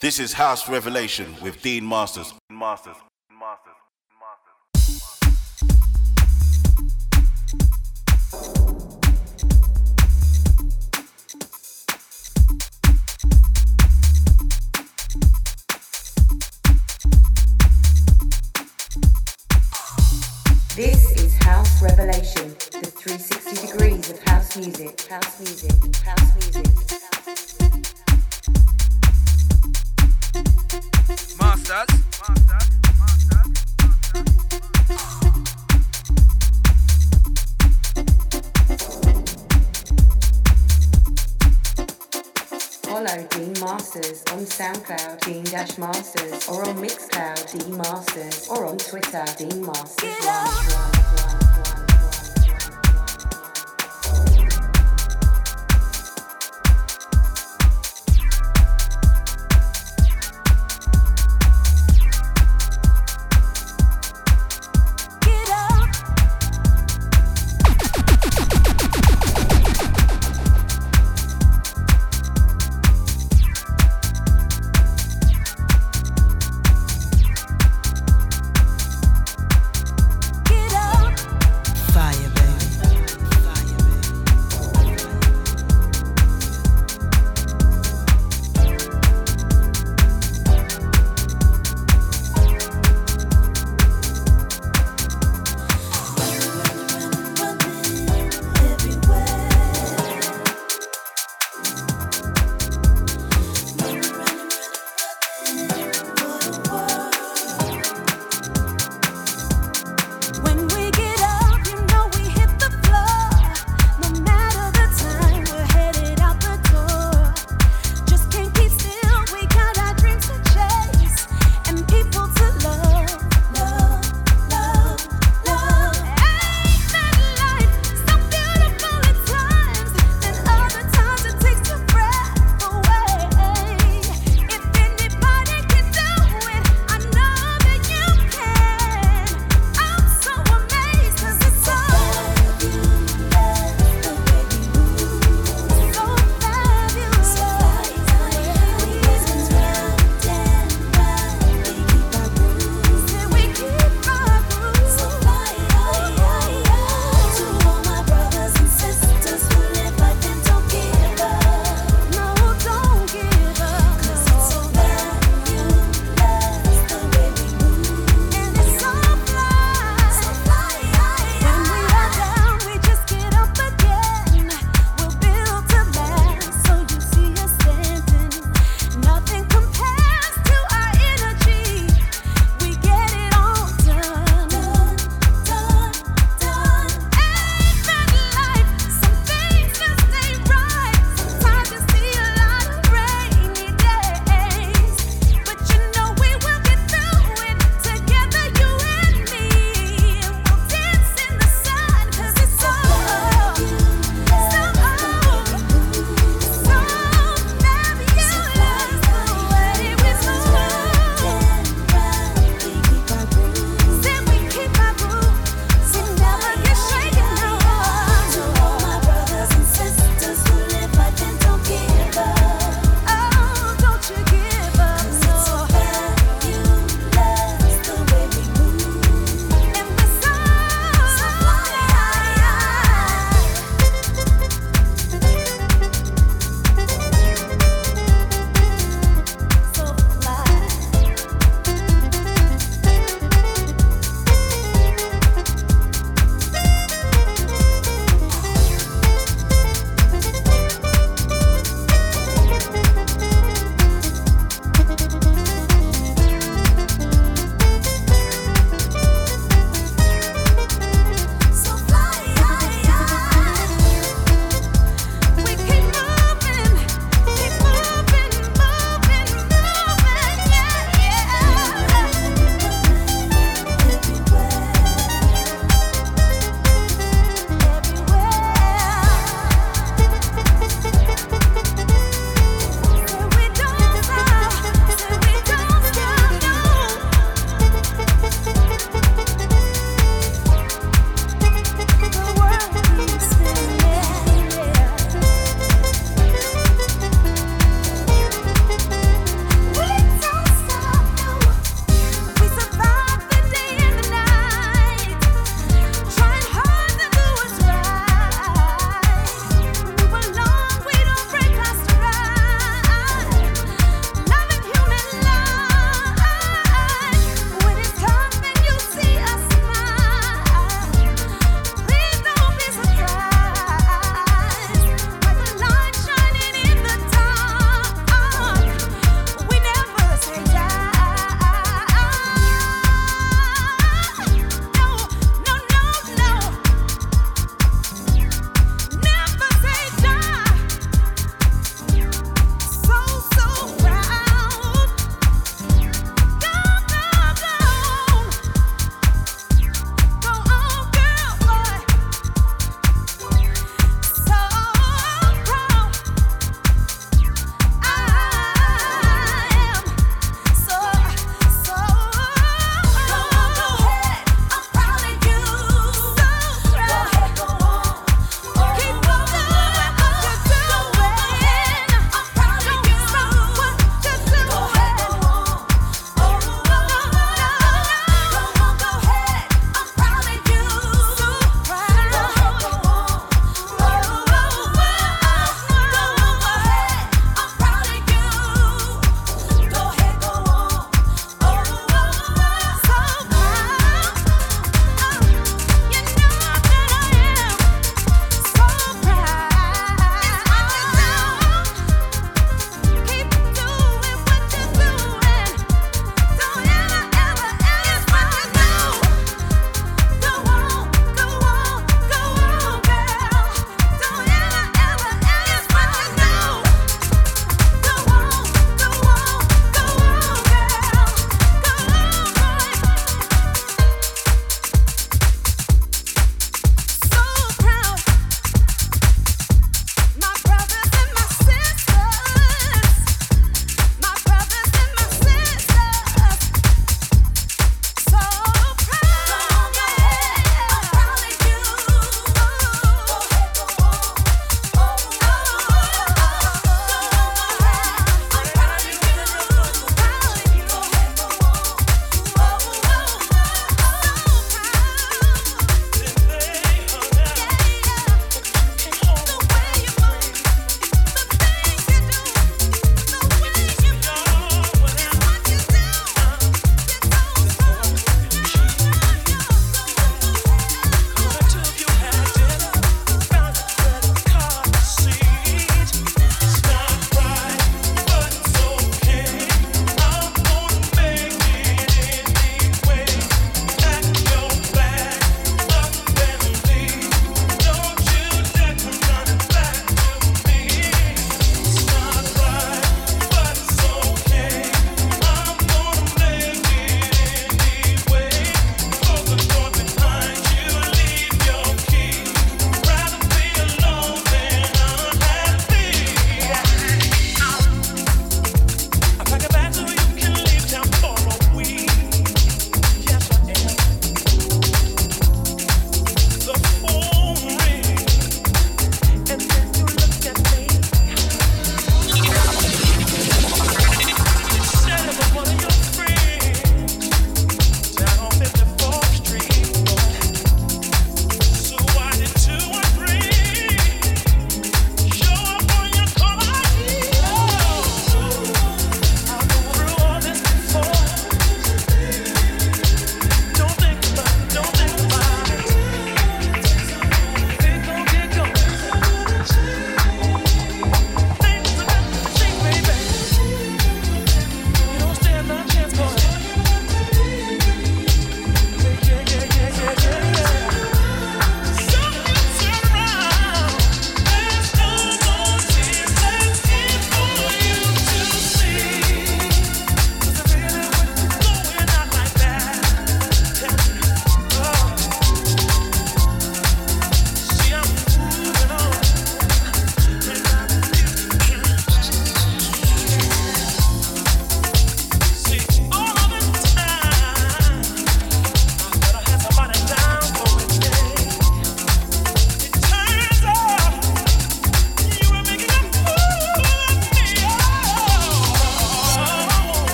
This is House Revelation with Dean Masters. Masters. Masters. This is House Revelation, the 360 degrees of house music, house music, house music. Masters. Follow Dean Masters on SoundCloud, Dean Dash Masters, or on Mixcloud, Dean Masters, or on Twitter, Dean Masters. One, one, one, one, one,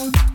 down.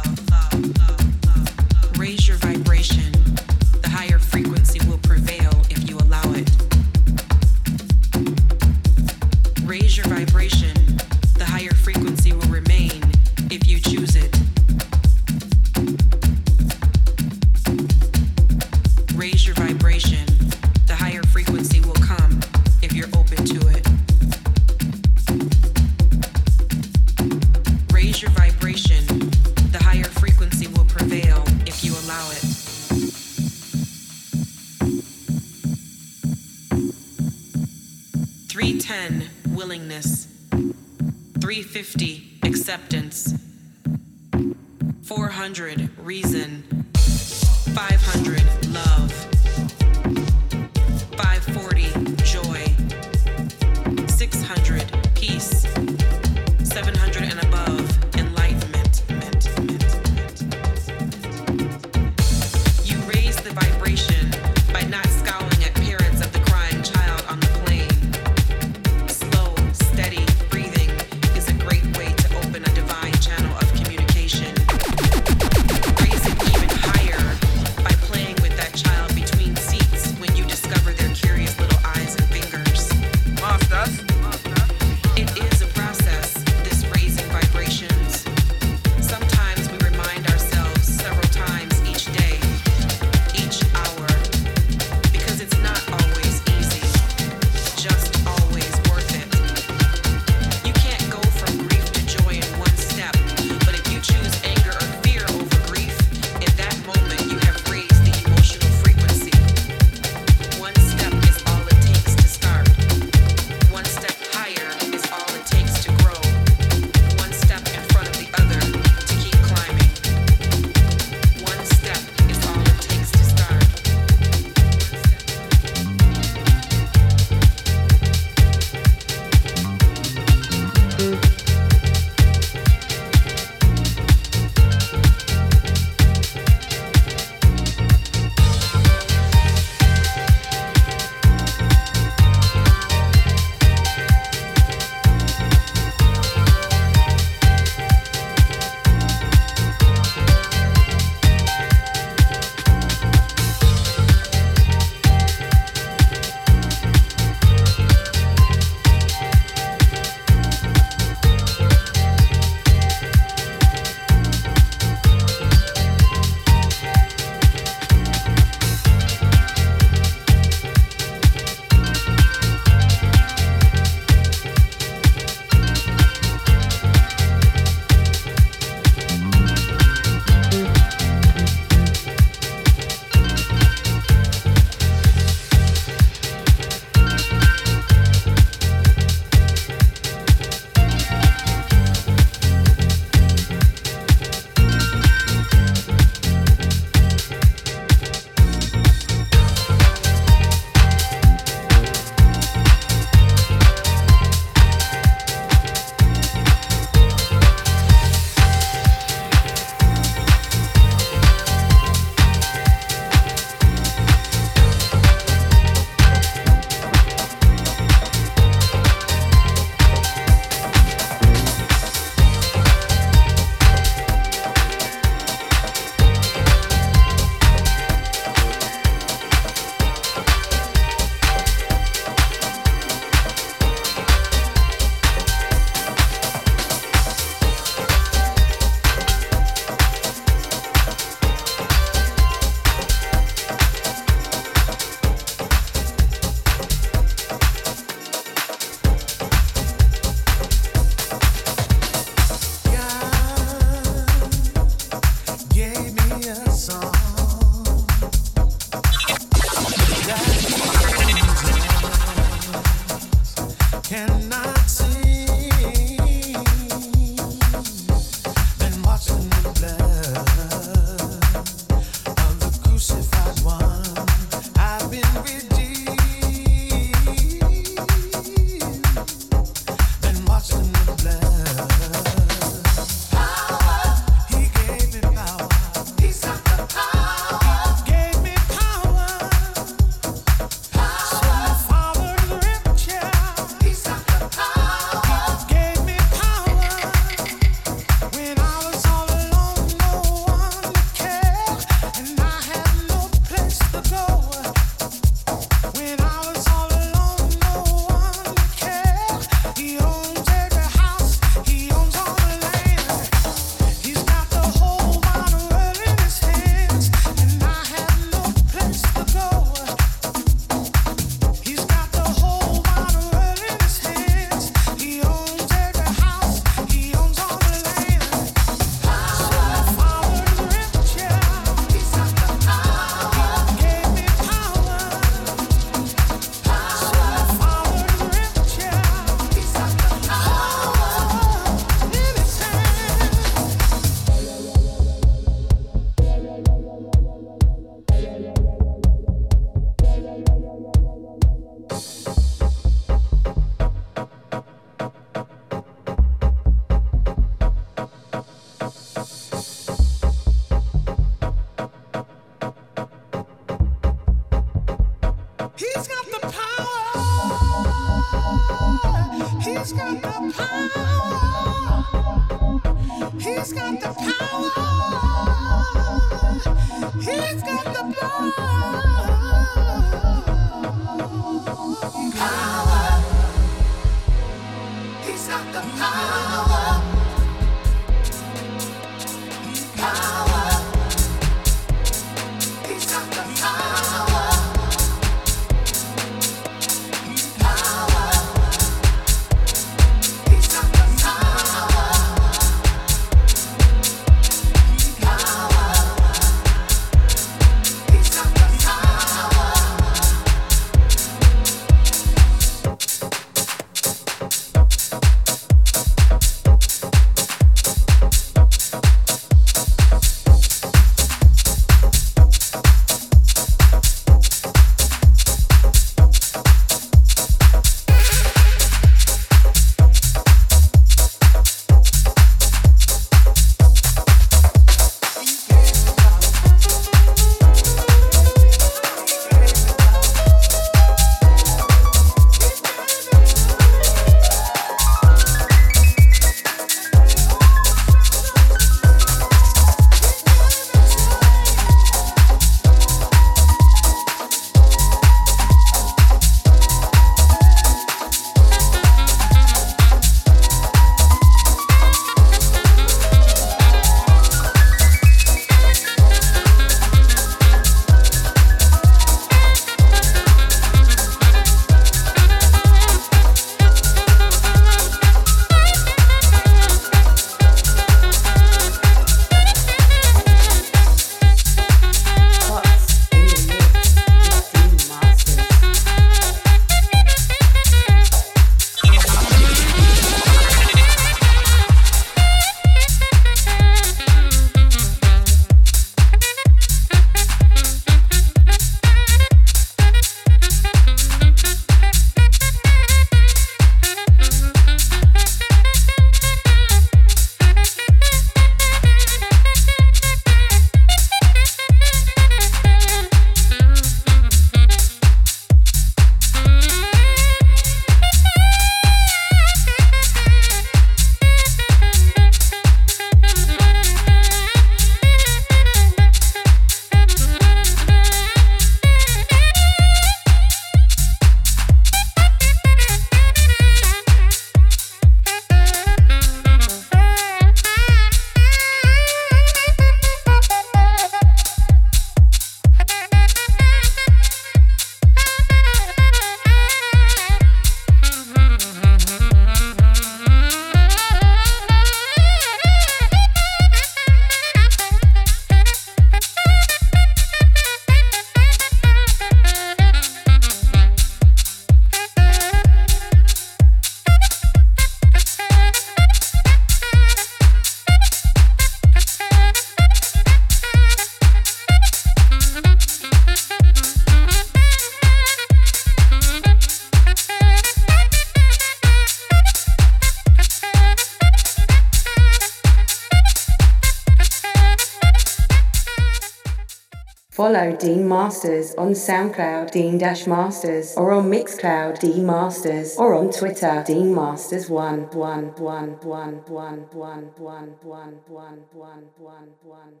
Masters on SoundCloud, Dean Dash Masters, or on Mixcloud, Dean Masters, or on Twitter, Dean Masters one one one one one one one one one one one one.